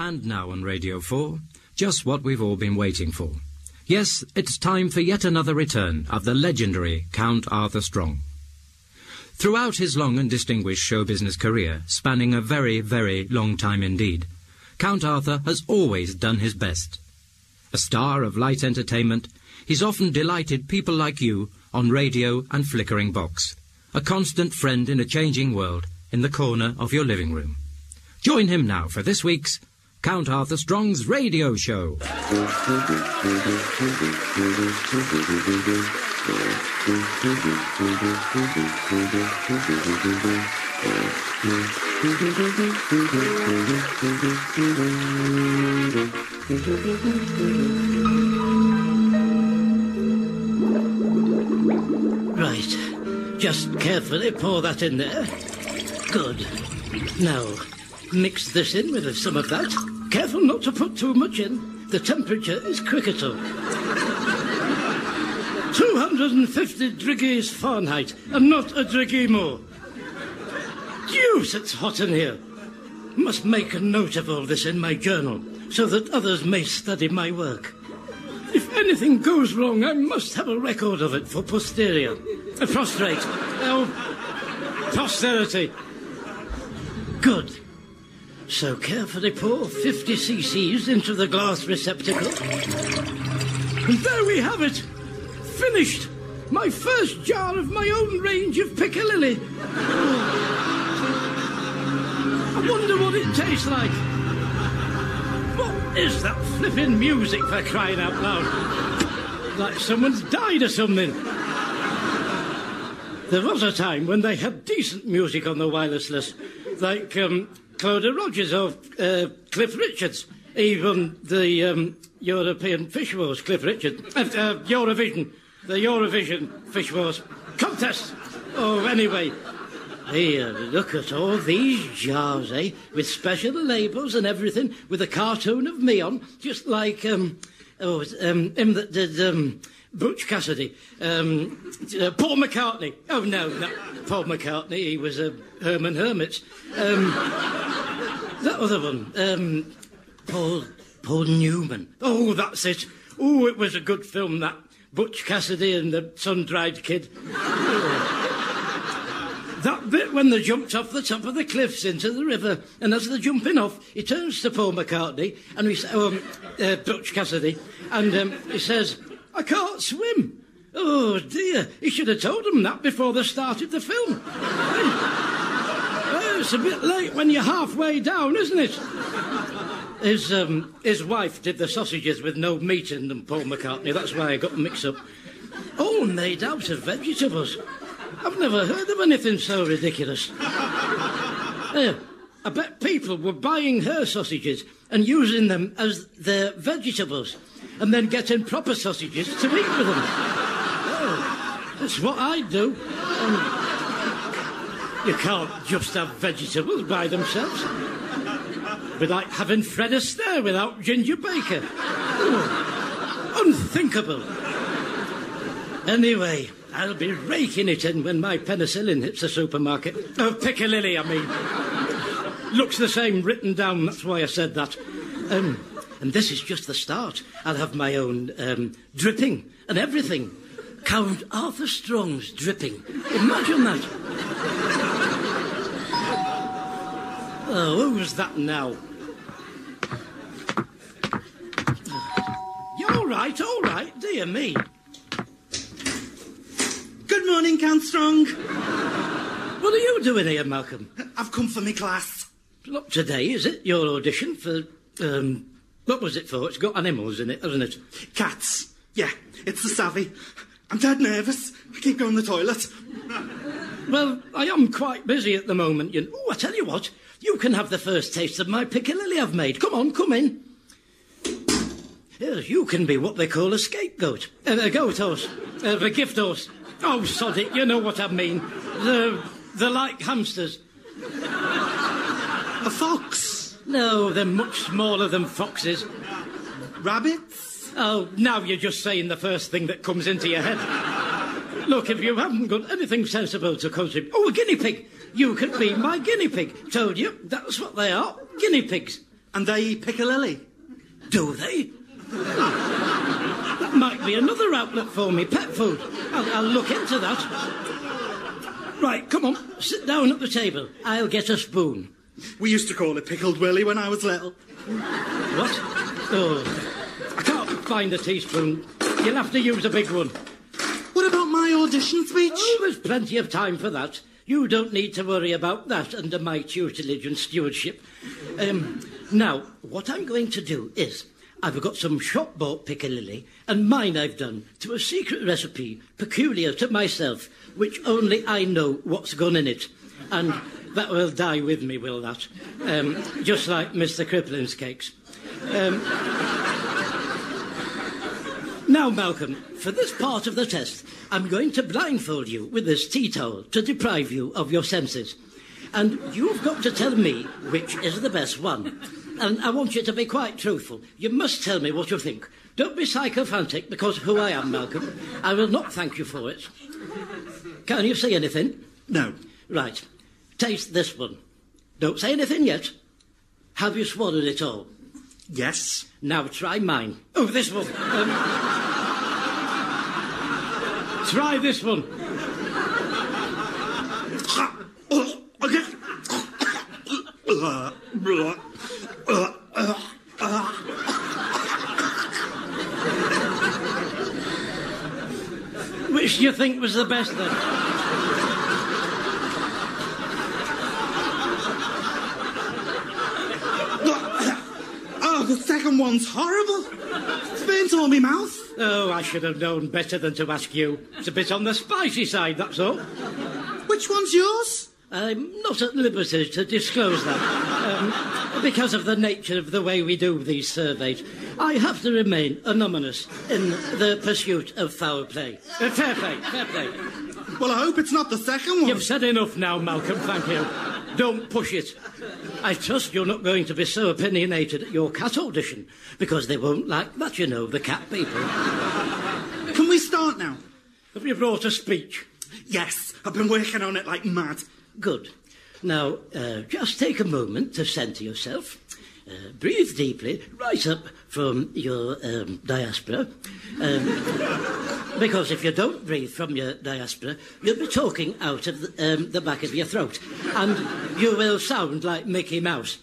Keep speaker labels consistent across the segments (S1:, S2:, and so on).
S1: And now on Radio 4, just what we've all been waiting for. Yes, it's time for yet another return of the legendary Count Arthur Strong. Throughout his long and distinguished show business career, spanning a very, very long time indeed, Count Arthur has always done his best. A star of light entertainment, he's often delighted people like you on radio and flickering box. A constant friend in a changing world in the corner of your living room. Join him now for this week's Count Arthur Strong's radio show.
S2: Right. Just carefully pour that in there. Good. Now, mix this in with some of that. Careful not to put too much in. The temperature is cricketer. 250 degrees Fahrenheit, and not a degree more. Deuce, it's hot in here. Must make a note of all this in my journal, so that others may study my work. If anything goes wrong, I must have a record of it for posterior. Uh, prostrate. Oh, posterity. Good. So carefully pour 50 cc's into the glass receptacle. And there we have it. Finished. My first jar of my own range of Piccalilli. I wonder what it tastes like. What is that flipping music for crying out loud? Like someone's died or something. There was a time when they had decent music on the wireless list, like um, Clodagh Rogers or uh, Cliff Richards. Even the um, European Fish Wars, Cliff Richards. Uh, uh, Eurovision. The Eurovision Fish Wars contest. Oh, anyway. Here, look at all these jars, eh? With special labels and everything, with a cartoon of me on, just like, um, oh, um, him that did, um, Butch Cassidy, um, uh, Paul McCartney. Oh, no, Paul McCartney. He was a Herman Hermits. Um, that other one, um, Paul, Paul Newman. Oh, that's it. Oh, it was a good film, that. Butch Cassidy and the sun-dried kid. That bit when they jumped off the top of the cliffs into the river, and as they're jumping off, he turns to Paul McCartney and say, um, uh, Butch Cassidy, and um, he says, "I can't swim." Oh dear! He should have told them that before they started the film. well, it's a bit late when you're halfway down, isn't it? His um, his wife did the sausages with no meat in them, Paul McCartney. That's why I got mixed up. All made out of vegetables. I've never heard of anything so ridiculous. I bet people were buying her sausages and using them as their vegetables and then getting proper sausages to eat with them. Oh, that's what I do. Um, you can't just have vegetables by themselves. Be like having Fred Astaire without Ginger Baker. Oh, unthinkable. Anyway, I'll be raking it in when my penicillin hits the supermarket. Oh, Piccalilli, I mean. Looks the same written down, that's why I said that. Um, and this is just the start. I'll have my own um, dripping and everything. Count Arthur Strong's dripping. Imagine that. Oh, was that now? You're all right, all right, dear me.
S3: Good morning, Count Strong.
S2: What are you doing here, Malcolm?
S3: I've come for my class.
S2: Not today, is it? Your audition for, um, what was it for? It's got animals in it, hasn't it?
S3: Cats. Yeah, it's the savvy. I'm dead nervous. I keep going to the toilet.
S2: Well, I am quite busy at the moment. You know. Oh, I tell you what, you can have the first taste of my Piccalilli I've made. Come on, come in. Yes, you can be what they call a scapegoat. Uh, a goat horse. Uh, a gift horse. Oh, sod it, you know what I mean. The, the like hamsters.
S3: A fox.
S2: No, they're much smaller than foxes.
S3: Rabbits.
S2: Oh, now you're just saying the first thing that comes into your head. Look, if you haven't got anything sensible to contribute... Oh, a guinea pig! You could be my guinea pig. Told you, that's what they are. Guinea pigs.
S3: And they eat piccalilli.
S2: Do they? that might be another outlet for me, pet food. I'll, I'll look into that. Right, come on, sit down at the table. I'll get a spoon.
S3: We used to call it pickled willy when I was little.
S2: What? Oh, I can't find a teaspoon. You'll have to use a big one.
S3: What about my audition speech?
S2: Oh, there's plenty of time for that. You don't need to worry about that under my tutelage and stewardship. Um, now, what I'm going to do is, I've got some shop bought piccalilli, and mine I've done to a secret recipe peculiar to myself, which only I know what's gone in it. And that will die with me, will that? Um, just like Mr. Cripplin's cakes. Um, now, Malcolm, for this part of the test, I'm going to blindfold you with this tea towel to deprive you of your senses. And you've got to tell me which is the best one. And I want you to be quite truthful. You must tell me what you think. Don't be sycophantic because who I am, Malcolm. I will not thank you for it. Can you say anything?
S3: No.
S2: Right. Taste this one. Don't say anything yet. Have you swallowed it all?
S3: Yes.
S2: Now try mine. Oh, this one. Um, try this one. Which do you think was the best then?
S3: Oh, the second one's horrible. It's burnt all my mouth.
S2: Oh, I should have known better than to ask you. It's a bit on the spicy side, that's all.
S3: Which one's yours?
S2: I'm not at liberty to disclose that. Um, because of the nature of the way we do these surveys, I have to remain anonymous in the pursuit of foul play. Uh, fair play, fair play.
S3: Well, I hope it's not the second one.
S2: You've said enough now, Malcolm, thank you. Don't push it. I trust you're not going to be so opinionated at your cat audition, because they won't like that, you know, the cat people.
S3: Can we start now?
S2: Have you brought a speech?
S3: Yes, I've been working on it like mad.
S2: Good. Now, uh, just take a moment to centre yourself. Breathe deeply, right up from your um, diaspora. Um, because if you don't breathe from your diaspora, you'll be talking out of the, um, the back of your throat. And you will sound like Mickey Mouse.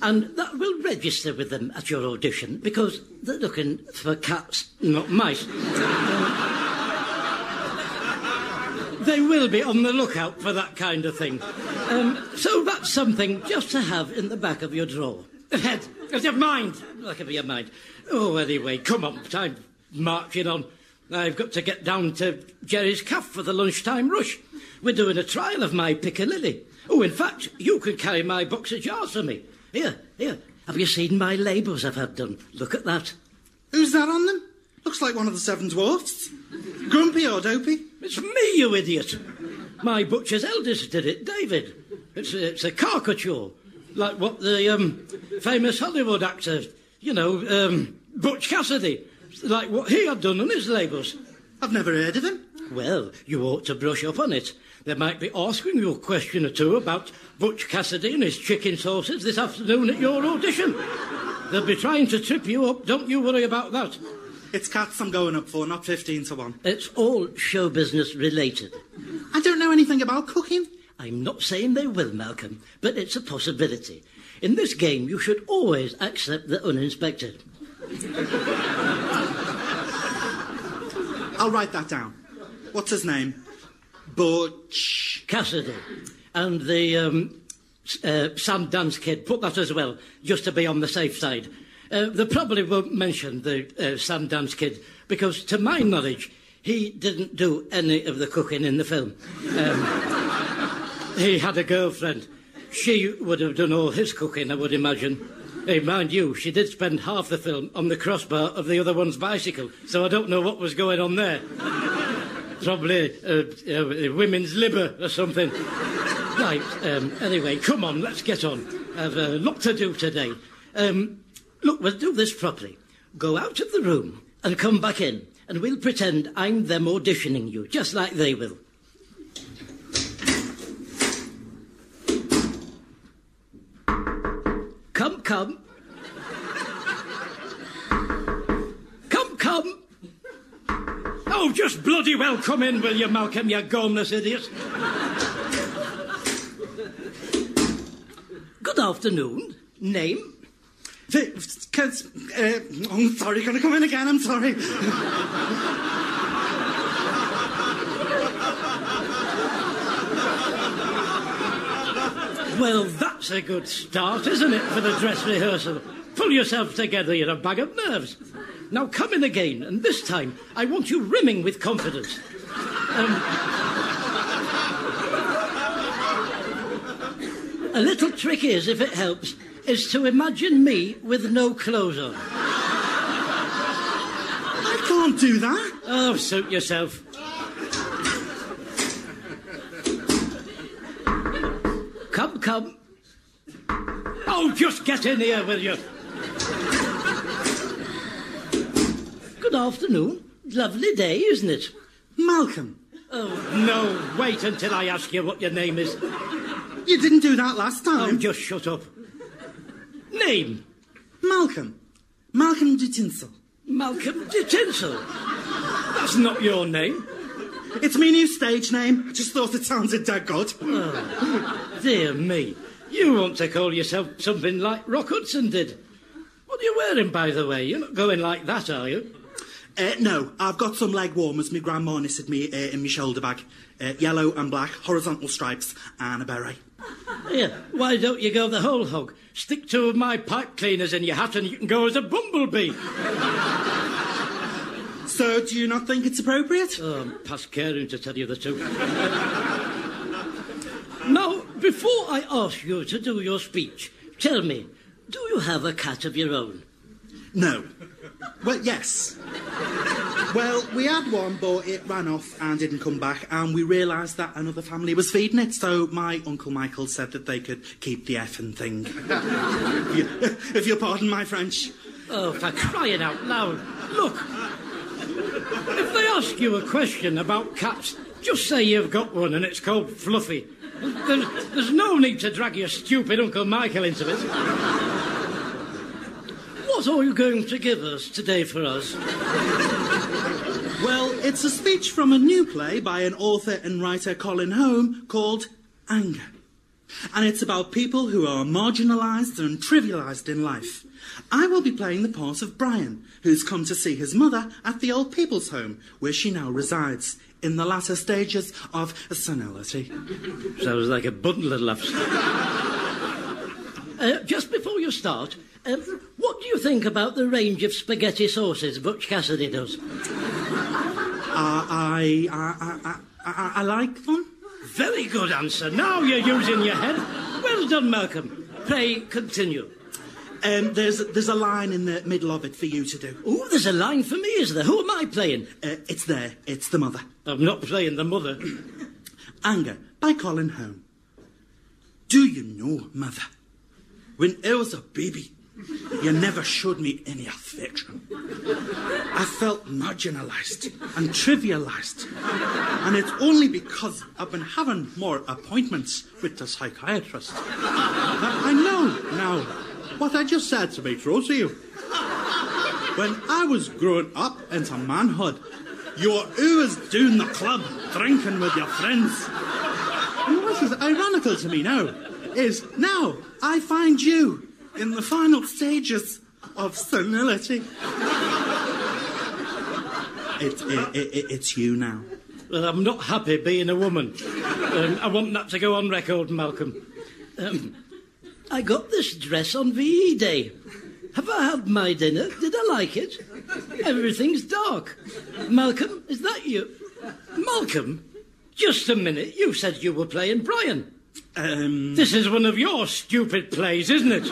S2: And that will register with them at your audition because they're looking for cats, not mice. They will be on the lookout for that kind of thing. Um, so that's something just to have in the back of your drawer. Head, of your mind. Back of your mind. Oh, anyway, come on, time marching on. I've got to get down to Jerry's Caff for the lunchtime rush. We're doing a trial of my piccalilli. Oh, in fact, you can carry my box of jars for me. Here, here. Have you seen my labels I've had done? Look at that.
S3: Who's that on them? Looks like one of the seven dwarfs. Grumpy or dopey?
S2: It's me, you idiot. My butcher's eldest did it, David. It's a, it's a caricature, like what the um, famous Hollywood actor, you know, um, Butch Cassidy, like what he had done on his labels.
S3: I've never heard of him.
S2: Well, you ought to brush up on it. They might be asking you a question or two about Butch Cassidy and his chicken sauces this afternoon at your audition. They'll be trying to trip you up. Don't you worry about that.
S3: It's cats I'm going up for, not 15 to 1.
S2: It's all show business related.
S3: I don't know anything about cooking.
S2: I'm not saying they will, Malcolm, but it's a possibility. In this game, you should always accept the uninspected.
S3: I'll write that down. What's his name? Butch.
S2: Cassidy. And the um, uh, Sam Dance kid, put that as well, just to be on the safe side. Uh, they probably won't mention the uh, Sam Dance kid because, to my knowledge, he didn't do any of the cooking in the film. Um, he had a girlfriend. She would have done all his cooking, I would imagine. Hey, mind you, she did spend half the film on the crossbar of the other one's bicycle, so I don't know what was going on there. Probably uh, uh, women's liver or something. Right, um, anyway, come on, let's get on. I've a lot to do today. Um, look, we'll do this properly. Go out of the room and come back in, and we'll pretend I'm them auditioning you, just like they will. Come, come. Come, come. Oh, just bloody well come in, will you, Malcolm, you gormless idiot. Good afternoon. Name?
S3: Uh, oh, I'm sorry, gonna come in again, I'm sorry.
S2: Well, that's a good start, isn't it, for the dress rehearsal? Pull yourself together, you're a bag of nerves. Now come in again, and this time I want you rimming with confidence. Um, a little trick is, if it helps, is to imagine me with no clothes on.
S3: I can't do that.
S2: Oh, suit yourself. Come. Oh, just get in here, will you? Good afternoon. Lovely day, isn't it?
S3: Malcolm,
S2: Oh, no, wait until I ask you what your name is.
S3: you didn't do that last time.
S2: Oh,
S3: time.
S2: just shut up. Name?
S3: Malcolm. Malcolm de Tinsel.
S2: Malcolm de Tinsel. That's not your name.
S3: It's my new stage name. I just thought it sounded dead good.
S2: Dear me. You want to call yourself something like Rock Hudson did. What are you wearing, by the way? You're not going like that, are you?
S3: Uh, no, I've got some leg warmers my grandma knitted me uh, in my shoulder bag. Uh, yellow and black, horizontal stripes, and a beret.
S2: Here, why don't you go the whole hog? Stick two of my pipe cleaners in your hat and you can go as a bumblebee.
S3: So, do you not think it's appropriate?
S2: Oh, I'm past caring to tell you the truth. now, before I ask you to do your speech, tell me, do you have a cat of your own?
S3: No. Well, yes. Well, we had one, but it ran off and didn't come back, and we realised that another family was feeding it, so my Uncle Michael said that they could keep the effing thing. if, you, if you'll pardon my French.
S2: Oh, for crying out loud. Look, if they ask you a question about cats, just say you've got one and it's called Fluffy. There's, there's no need to drag your stupid Uncle Michael into it. What are you going to give us today for us?
S3: Well, it's a speech from a new play by an author and writer, Colin Home, called Anger. And it's about people who are marginalised and trivialised in life. I will be playing the part of Brian, who's come to see his mother at the old people's home, where she now resides, in the latter stages of senility.
S2: Sounds like a bundle of laughs. Uh, just before you start, um, what do you think about the range of spaghetti sauces Butch Cassidy does?
S3: I, I, I, I, I, I like them.
S2: Very good answer. Now you're using your head. Well done, Malcolm. Pray continue.
S3: Um, there's, there's a line in the middle of it for you to do.
S2: Oh, there's a line for me, is there? Who am I playing?
S3: Uh, it's there. It's the mother.
S2: I'm not playing the mother.
S3: Anger by Colin Home. Do you know, mother, when I was a baby, you never showed me any affection. I felt marginalised and trivialised. And it's only because I've been having more appointments with the psychiatrist that I know now what I just said to be true to you. When I was growing up into manhood, you were always doing the club, drinking with your friends. And what is ironical to me now is now I find you in the final stages of senility. It, it, it, it's you now.
S2: Well, I'm not happy being a woman. Um, I want that to go on record, Malcolm. Um, I got this dress on VE Day. Have I had my dinner? Did I like it? Everything's dark. Malcolm, is that you? Malcolm? Just a minute. You said you were playing Brian.
S3: Um,
S2: This is one of your stupid plays, isn't it?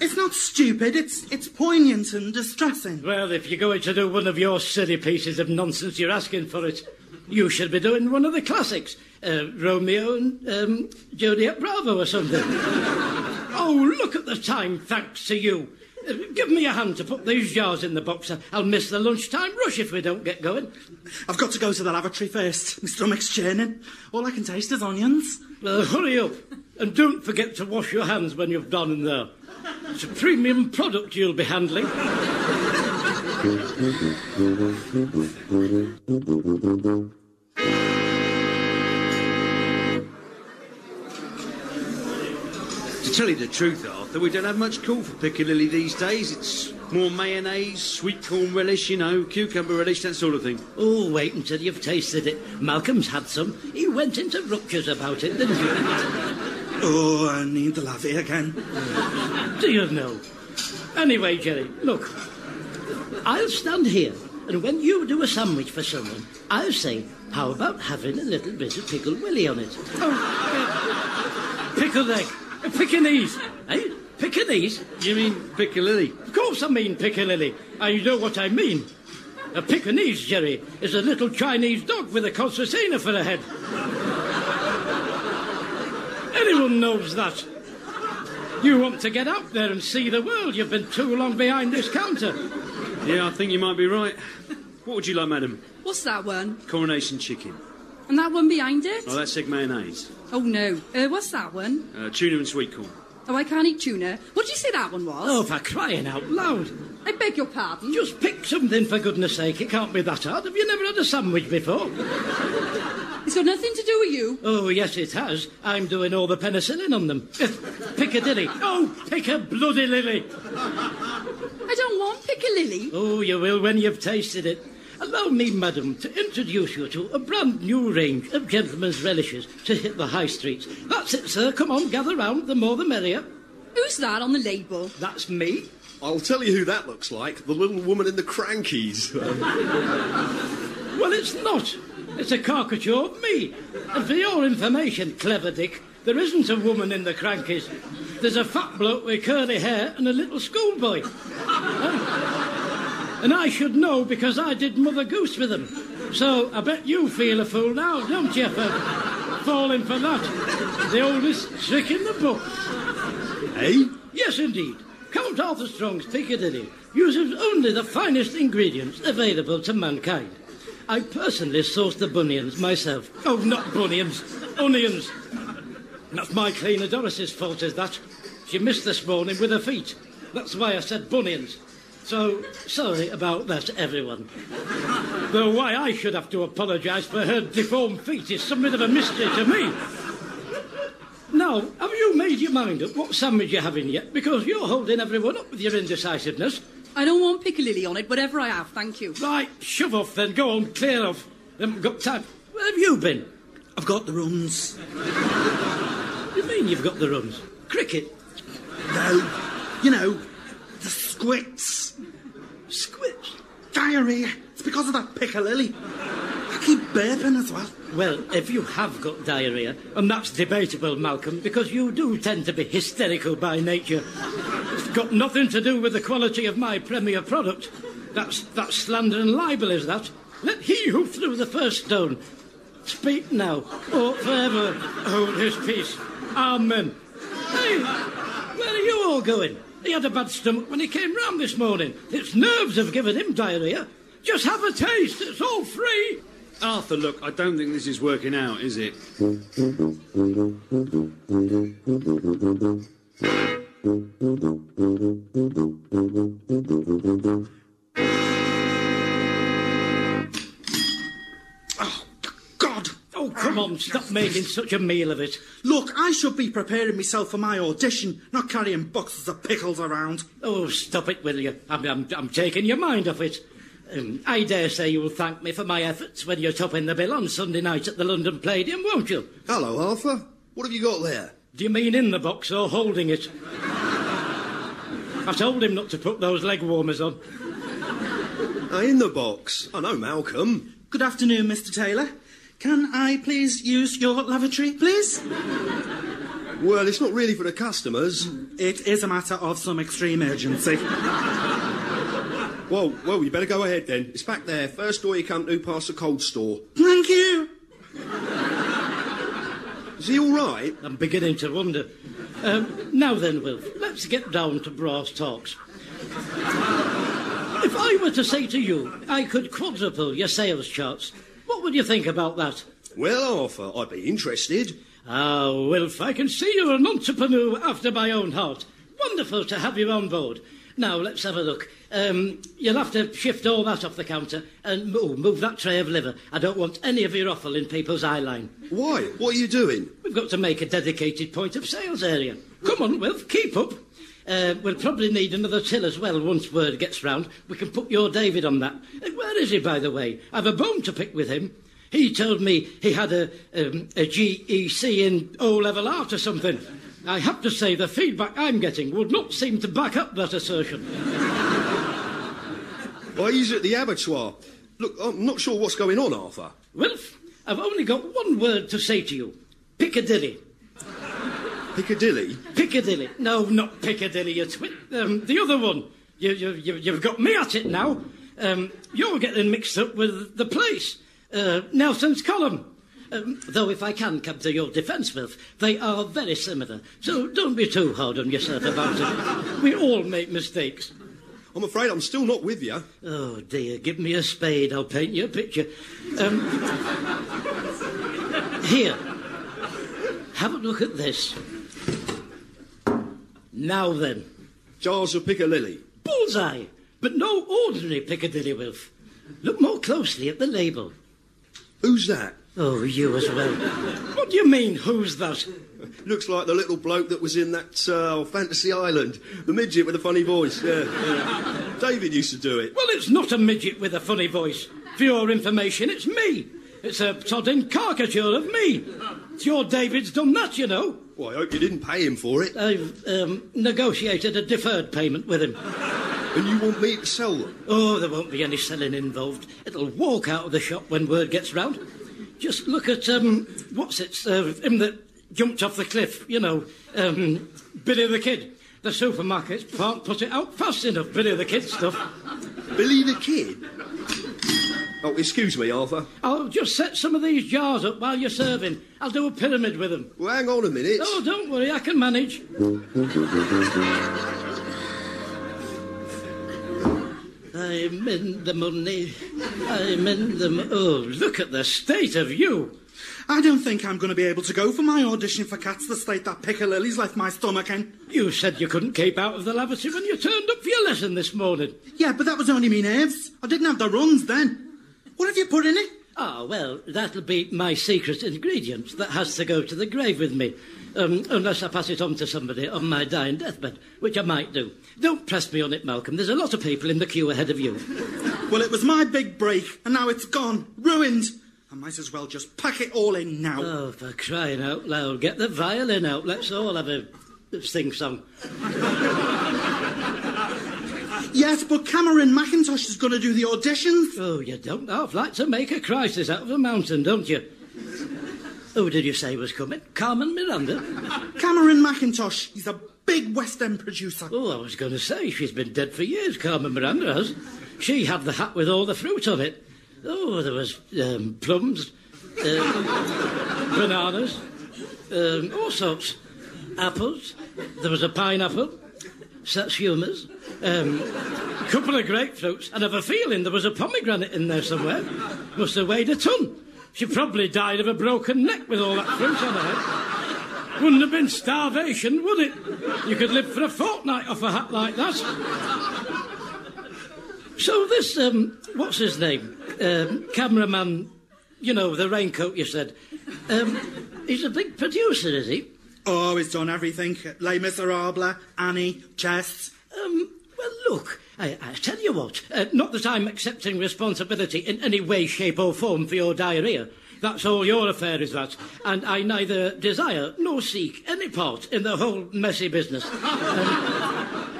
S3: it's not stupid, it's, it's poignant and distressing.
S2: Well, if you're going to do one of your silly pieces of nonsense, you're asking for it. You should be doing one of the classics. Uh, Romeo and um, Juliet Bravo or something. oh, look at the time, thanks to you. Give me a hand to put these jars in the box. I'll miss the lunchtime rush if we don't get going.
S3: I've got to go to the lavatory first. My stomach's churning. All I can taste is onions.
S2: Well, hurry up. And don't forget to wash your hands when you've done in there. It's a premium product you'll be handling.
S4: To tell you the truth, Arthur, we don't have much call for Piccadilly these days. It's more mayonnaise, sweet corn relish, you know, cucumber relish, that sort of thing.
S2: Oh, wait until you've tasted it. Malcolm's had some. He went into ruptures about it, didn't he?
S3: Oh, I need the lavy again.
S2: Do you know? Anyway, Jerry, look. I'll stand here, and when you do a sandwich for someone, I'll say, how about having a little bit of pickled willy on it? Oh, uh, pickled egg. A Pekingese. Eh? Pekingese?
S4: You mean Piccadilly?
S2: Of course I mean Piccadilly. you know what I mean. A Pekingese, Jerry, is a little Chinese dog with a concertina for a head. Anyone knows that. You want to get out there and see the world. You've been too long behind this counter.
S4: Yeah, I think you might be right. What would you like, madam?
S5: What's that one?
S4: Coronation chicken.
S5: And that one behind it?
S4: Oh, that's egg mayonnaise.
S5: Oh no. Uh, what's that one?
S4: Uh, tuna and sweet corn.
S5: Oh, I can't eat tuna. What did you say that one was?
S2: Oh, for crying out loud.
S5: I beg your pardon.
S2: Just pick something for goodness sake. It can't be that hard. Have you never had a sandwich before?
S5: It's got nothing to do with you.
S2: Oh, yes, it has. I'm doing all the penicillin on them. Piccadilly. Oh, pick a bloody lily.
S5: I don't want Piccadilly.
S2: Oh, you will when you've tasted it. Allow me, madam, to introduce you to a brand new range of gentlemen's relishes to hit the high streets. That's it, sir. Come on, gather round. The more the merrier.
S5: Who's that on the label?
S2: That's me.
S6: I'll tell you who that looks like. The little woman in the Krankies.
S2: Well, it's not. It's a caricature of me. And for your information, clever Dick, there isn't a woman in the Krankies. There's a fat bloke with curly hair and a little schoolboy. and I should know because I did Mother Goose with them. So I bet you feel a fool now, don't you, for falling for that? The oldest trick in the book.
S6: eh?
S2: Yes, indeed. Count Arthur Strong's Piccadilly uses only the finest ingredients available to mankind. I personally sourced the bunions myself. Oh, not bunions, onions. That's my cleaner Doris's fault, is that? She missed this morning with her feet. That's why I said bunions. So, sorry about that, everyone. Though why I should have to apologise for her deformed feet is something of a mystery to me. Now, have you made your mind up what sandwich you're having yet? Because you're holding everyone up with your indecisiveness.
S5: I don't want Piccadilly on it, whatever I have, thank you.
S2: Right, shove off then. Go on, clear off. Haven't got time. Where have you been?
S3: I've got the runs.
S2: What do you mean you've got the runs? Cricket?
S3: No, you know, the squits.
S2: Squibs?
S3: Diarrhea. It's because of that Piccadilly. I keep burping as well.
S2: Well, if you have got diarrhea, and that's debatable, Malcolm, because you do tend to be hysterical by nature, it's got nothing to do with the quality of my premier product. That's, that's slander and libel, is that? Let he who threw the first stone speak now, or forever oh, hold his peace. Amen. Hey, where are you all going? He had a bad stomach when he came round this morning. Its nerves have given him diarrhea. Just have a taste, it's all free.
S4: Arthur, look, I don't think this is working out, is it?
S2: Oh, come on, stop making such a meal of it.
S3: Look, I should be preparing myself for my audition, not carrying boxes of pickles around.
S2: Oh, stop it, will you? I'm, I'm, I'm taking your mind off it. Um, I dare say you'll thank me for my efforts when you're topping the bill on Sunday night at the London Palladium, won't you?
S6: Hello, Arthur. What have you got there?
S2: Do you mean in the box or holding it? I told him not to put those leg warmers on.
S6: Ah, in the box. I know Malcolm.
S3: Good afternoon, Mr. Taylor. Can I please use your lavatory, please?
S6: Well, it's not really for the customers.
S3: It is a matter of some extreme urgency.
S6: Well, well, you better go ahead then. It's back there. First door you come to past the cold store.
S3: Thank you.
S6: Is he all right?
S2: I'm beginning to wonder. Um, now then, Wilf, let's get down to brass talks. If I were to say to you, I could quadruple your sales charts, what would you think about that?
S6: Well, Arthur, I'd be interested.
S2: Ah, Wilf, I can see you're an entrepreneur after my own heart. Wonderful to have you on board. Now, let's have a look. Um, you'll have to shift all that off the counter and move, move that tray of liver. I don't want any of your offal in people's eye line.
S6: Why? What are you doing?
S2: We've got to make a dedicated point of sales area. Come on, Wilf, keep up. Uh, we'll probably need another till as well once word gets round. We can put your David on that. Uh, where is he, by the way? I've a bone to pick with him. He told me he had a, um, a GEC in O-level art or something. I have to say the feedback I'm getting would not seem to back up that assertion.
S6: Why, he's at the abattoir. Look, I'm not sure what's going on, Arthur.
S2: Wilf, I've only got one word to say to you. Piccadilly.
S6: Piccadilly?
S2: Piccadilly. No, not Piccadilly, you twit. Um, the other one. You, you, you, you've got me at it now. Um, you're getting mixed up with the place. Uh, Nelson's column. Um, though if I can come to your defence, Wilf, they are very similar. So don't be too hard on yourself about it. We all make mistakes.
S6: I'm afraid I'm still not with you.
S2: Oh dear, give me a spade, I'll paint you a picture. Um, here, have a look at this. Now then,
S6: Jars of Piccadilly.
S2: bullseye, but no ordinary Piccadilly Wilf. Look more closely at the label.
S6: Who's that?
S2: Oh, you as well. What do you mean, who's that?
S6: Looks like the little bloke that was in that uh, Fantasy Island. The midget with a funny voice. Yeah, yeah. David used to do it.
S2: Well, it's not a midget with a funny voice. For your information, it's me. It's a sodding caricature of me. It's your David's done that, you know.
S6: Well, I hope you didn't pay him for it.
S2: I've um, negotiated a deferred payment with him.
S6: And you want me to sell them?
S2: Oh, there won't be any selling involved. It'll walk out of the shop when word gets round. Just look at, um, what's it, uh, him that jumped off the cliff, you know, um, Billy the Kid. The supermarkets can't put it out fast enough, Billy the Kid stuff.
S6: Billy the Kid? Oh, excuse me, Arthur.
S2: I'll just set some of these jars up while you're serving. I'll do a pyramid with them.
S6: Well, hang on a minute.
S2: Oh, don't worry, I can manage. I'm in the money. I'm in the. Mo- oh, look at the state of you.
S3: I don't think I'm going to be able to go for my audition for Cats the state that Piccadilly's left my stomach in.
S2: You said you couldn't keep out of the lavatory when you turned up for your lesson this morning.
S3: Yeah, but that was only me nerves. I didn't have the runs then. What have you put in it?
S2: Ah, well, that'll be my secret ingredient that has to go to the grave with me. Um, unless I pass it on to somebody on my dying deathbed, which I might do. Don't press me on it, Malcolm. There's a lot of people in the queue ahead of you.
S3: Well, it was my big break, and now it's gone. Ruined. I might as well just pack it all in now.
S2: Oh, for crying out loud. Get the violin out. Let's all have a sing song.
S3: Yes, but Cameron Mackintosh is going to do the auditions.
S2: Oh, you don't half like to make a crisis out of a mountain, don't you? Who did you say was coming? Carmen Miranda?
S3: Cameron Mackintosh. He's a big West End producer.
S2: Oh, I was going to say, she's been dead for years, Carmen Miranda has. She had the hat with all the fruit on it. Oh, there was um, plums, uh, bananas, um, all sorts. Apples. There was a pineapple, satsumas, um, a couple of grapefruits, and I've a feeling there was a pomegranate in there somewhere. Must have weighed a ton. She probably died of a broken neck with all that fruit on her head. Wouldn't have been starvation, would it? You could live for a fortnight off a hat like that. So this, um, what's his name? Um, cameraman, you know, the raincoat you said. Um, he's a big producer, is he?
S3: Oh, he's done everything. Les Miserables, Annie, Chess.
S2: Um, well, look, I, I tell you what, uh, not that I'm accepting responsibility in any way, shape, or form for your diarrhea. That's all your affair, is that? And I neither desire nor seek any part in the whole messy business. Um,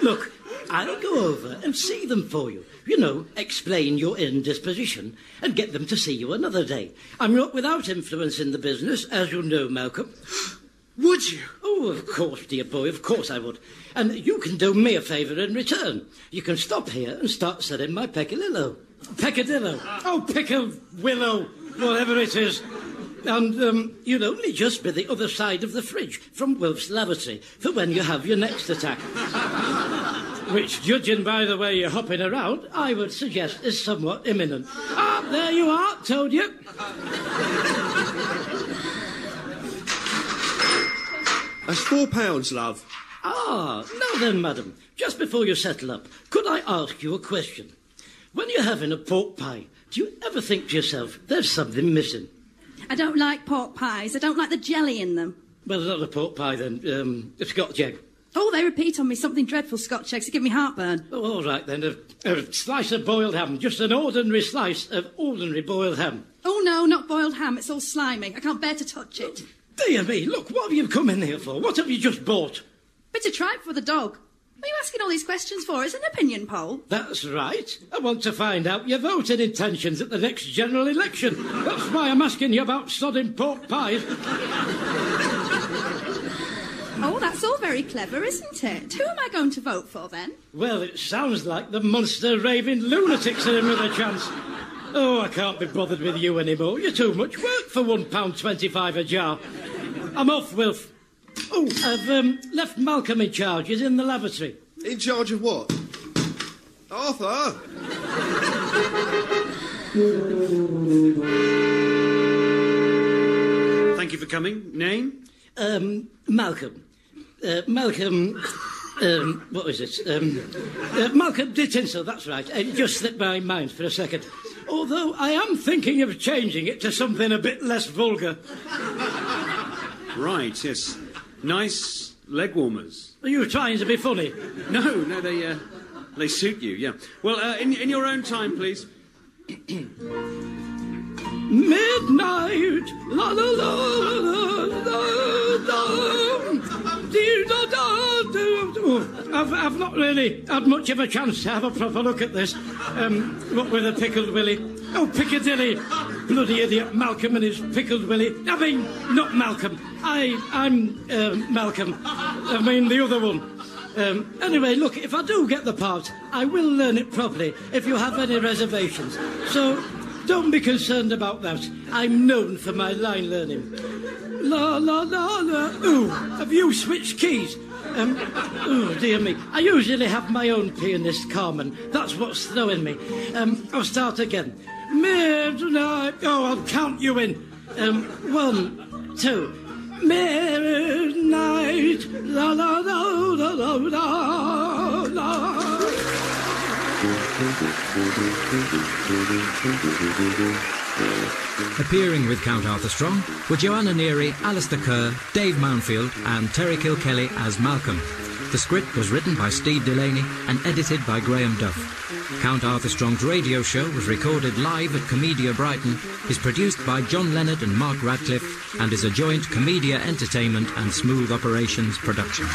S2: look, I'll go over and see them for you. You know, explain your indisposition and get them to see you another day. I'm not without influence in the business, as you know, Malcolm.
S3: Would you?
S2: Oh, of course, dear boy, of course I would. And you can do me a favour in return. You can stop here and start selling my peccadillo. Peccadillo. Oh, pickle willow, whatever it is. And um, you'll only just be the other side of the fridge from Wilf's lavatory for when you have your next attack. Which, judging by the way you're hopping around, I would suggest is somewhat imminent. Ah, there you are, told you.
S6: That's four pounds, love.
S2: Ah, now then, madam, just before you settle up, could I ask you a question? When you're having a pork pie, do you ever think to yourself, there's something missing?
S5: I don't like pork pies. I don't like the jelly in them.
S2: Well, not a pork pie then, um, a Scotch egg.
S5: Oh, they repeat on me something dreadful Scotch eggs. They give me heartburn.
S2: Oh, all right then, a, a slice of boiled ham, just an ordinary slice of ordinary boiled ham.
S5: Oh, no, not boiled ham. It's all slimy. I can't bear to touch it.
S2: Dear me, look, what have you come in here for? What have you just bought?
S5: Bit of tripe for the dog. What are you asking all these questions for? It's an opinion poll.
S2: That's right. I want to find out your voting intentions at the next general election. That's why I'm asking you about sodding pork pies.
S5: Oh, that's all very clever, isn't it? Who am I going to vote for then?
S2: Well, it sounds like the monster raving lunatics are in with a chance. Oh, I can't be bothered with you anymore. You're too much work for one pound twenty-five a jar. I'm off, Wilf. Oh, I've um, left Malcolm in charge. He's in the lavatory.
S6: In charge of what? Arthur?
S4: Thank you for coming. Name?
S2: Um, Malcolm. Uh, Malcolm. Um, what was it? Um, uh, Malcolm Dickinson, that's right. It just slipped my mind for a second. Although I am thinking of changing it to something a bit less vulgar.
S4: Right, yes. Nice leg warmers.
S2: Are you trying to be funny?
S4: No, no, they uh, they suit you. Yeah. Well, uh, in in your own time, please.
S2: Midnight, la la la la la la. Dee, da, da, do, do. I've, I've not really had much of a chance to have a proper look at this. Um, what with a pickled willy? Oh, Piccadilly! Bloody idiot, Malcolm and his pickled willy. I mean, not Malcolm. I, I'm um, Malcolm. I mean the other one. Um, anyway, look, if I do get the part, I will learn it properly if you have any reservations. So don't be concerned about that. I'm known for my line learning. La la la la. Ooh, have you switched keys? Um, oh dear me. I usually have my own pianist, Carmen. That's what's throwing me. Um, I'll start again. Midnight. Oh, I'll count you in. Um, one, two. Midnight. La la la la la la la.
S1: Appearing with Count Arthur Strong were Joanna Neary, Alistair Kerr, Dave Mountfield, and Terry Kilkelly as Malcolm. The script was written by Steve Delaney and edited by Graham Duff. Count Arthur Strong's radio show was recorded live at Komedia Brighton, is produced by John Leonard and Mark Radcliffe, and is a joint Komedia Entertainment and Smooth Operations production.